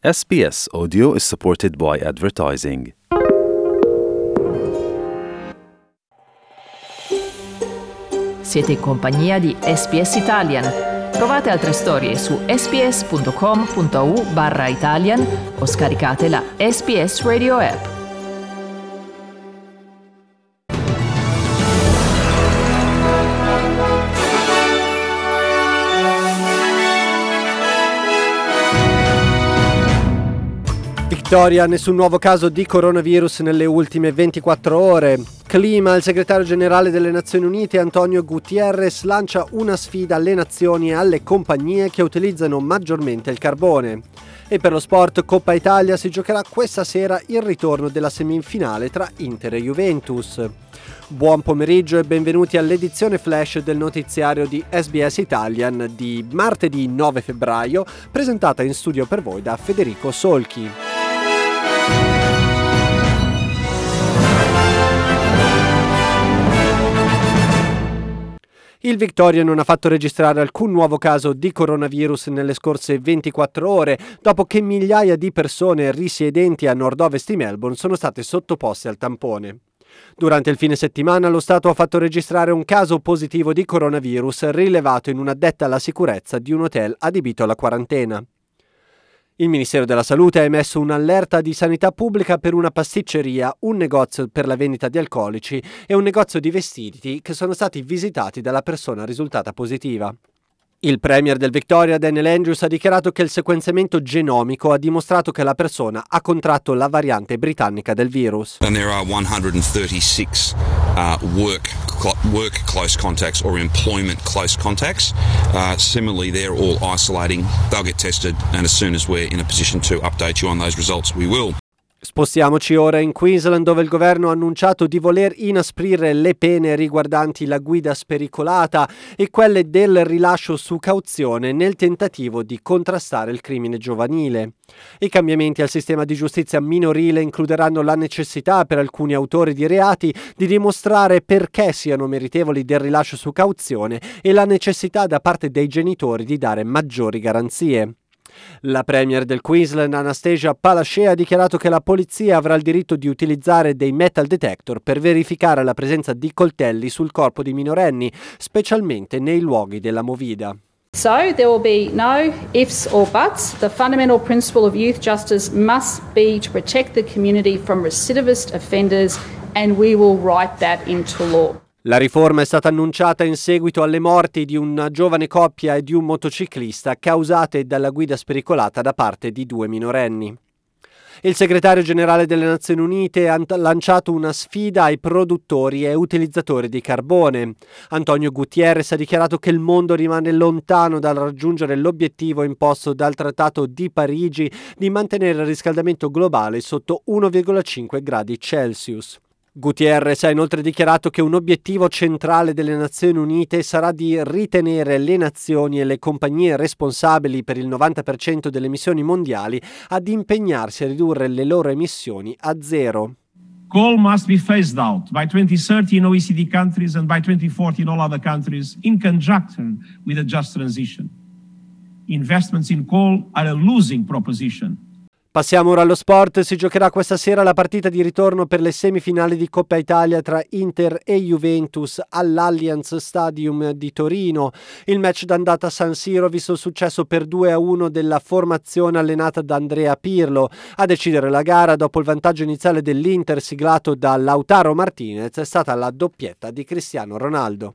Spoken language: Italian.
SBS Audio is supported by advertising. Siete in compagnia di SPS Italian. Trovate altre storie su sps.com.au barra Italian o scaricate la SPS Radio app. Vittoria, nessun nuovo caso di coronavirus nelle ultime 24 ore. Clima, il segretario generale delle Nazioni Unite Antonio Gutierrez lancia una sfida alle nazioni e alle compagnie che utilizzano maggiormente il carbone. E per lo sport Coppa Italia si giocherà questa sera il ritorno della semifinale tra Inter e Juventus. Buon pomeriggio e benvenuti all'edizione flash del notiziario di SBS Italian di martedì 9 febbraio, presentata in studio per voi da Federico Solchi. Il Victoria non ha fatto registrare alcun nuovo caso di coronavirus nelle scorse 24 ore, dopo che migliaia di persone risiedenti a nord-ovest di Melbourne sono state sottoposte al tampone. Durante il fine settimana lo Stato ha fatto registrare un caso positivo di coronavirus rilevato in un'addetta alla sicurezza di un hotel adibito alla quarantena. Il Ministero della Salute ha emesso un'allerta di sanità pubblica per una pasticceria, un negozio per la vendita di alcolici e un negozio di vestiti che sono stati visitati dalla persona risultata positiva. Il premier del Victoria, Daniel Andrews, ha dichiarato che il sequenziamento genomico ha dimostrato che la persona ha contratto la variante britannica del virus. And there are 136 uh, work work close contacts or employment close contacts. Uh, similarly, they're all isolating. They'll get tested, and as soon as we're in a position to update you on those results, we will. Spostiamoci ora in Queensland dove il governo ha annunciato di voler inasprire le pene riguardanti la guida spericolata e quelle del rilascio su cauzione nel tentativo di contrastare il crimine giovanile. I cambiamenti al sistema di giustizia minorile includeranno la necessità per alcuni autori di reati di dimostrare perché siano meritevoli del rilascio su cauzione e la necessità da parte dei genitori di dare maggiori garanzie. La premier del Queensland Anastasia Palaszczuk ha dichiarato che la polizia avrà il diritto di utilizzare dei metal detector per verificare la presenza di coltelli sul corpo di minorenni, specialmente nei luoghi della movida. So there will be no ifs or buts. The fundamental principle of youth justice must be to protect the community from recidivist offenders and we will write that into law. La riforma è stata annunciata in seguito alle morti di una giovane coppia e di un motociclista causate dalla guida spericolata da parte di due minorenni. Il segretario generale delle Nazioni Unite ha lanciato una sfida ai produttori e utilizzatori di carbone. Antonio Gutierrez ha dichiarato che il mondo rimane lontano dal raggiungere l'obiettivo imposto dal Trattato di Parigi di mantenere il riscaldamento globale sotto 1,5 gradi Celsius. Gutierrez ha inoltre dichiarato che un obiettivo centrale delle Nazioni Unite sarà di ritenere le nazioni e le compagnie responsabili per il 90% delle emissioni mondiali ad impegnarsi a ridurre le loro emissioni a zero. Coal must be phased out by 2030 in OECD countries and by 2040 in all other countries in conjunction with a just transition. Investments in coal are a losing proposition. Passiamo ora allo sport, si giocherà questa sera la partita di ritorno per le semifinali di Coppa Italia tra Inter e Juventus all'Allianz Stadium di Torino. Il match d'andata a San Siro ha visto il successo per 2-1 della formazione allenata da Andrea Pirlo. A decidere la gara dopo il vantaggio iniziale dell'Inter siglato da Lautaro Martinez è stata la doppietta di Cristiano Ronaldo.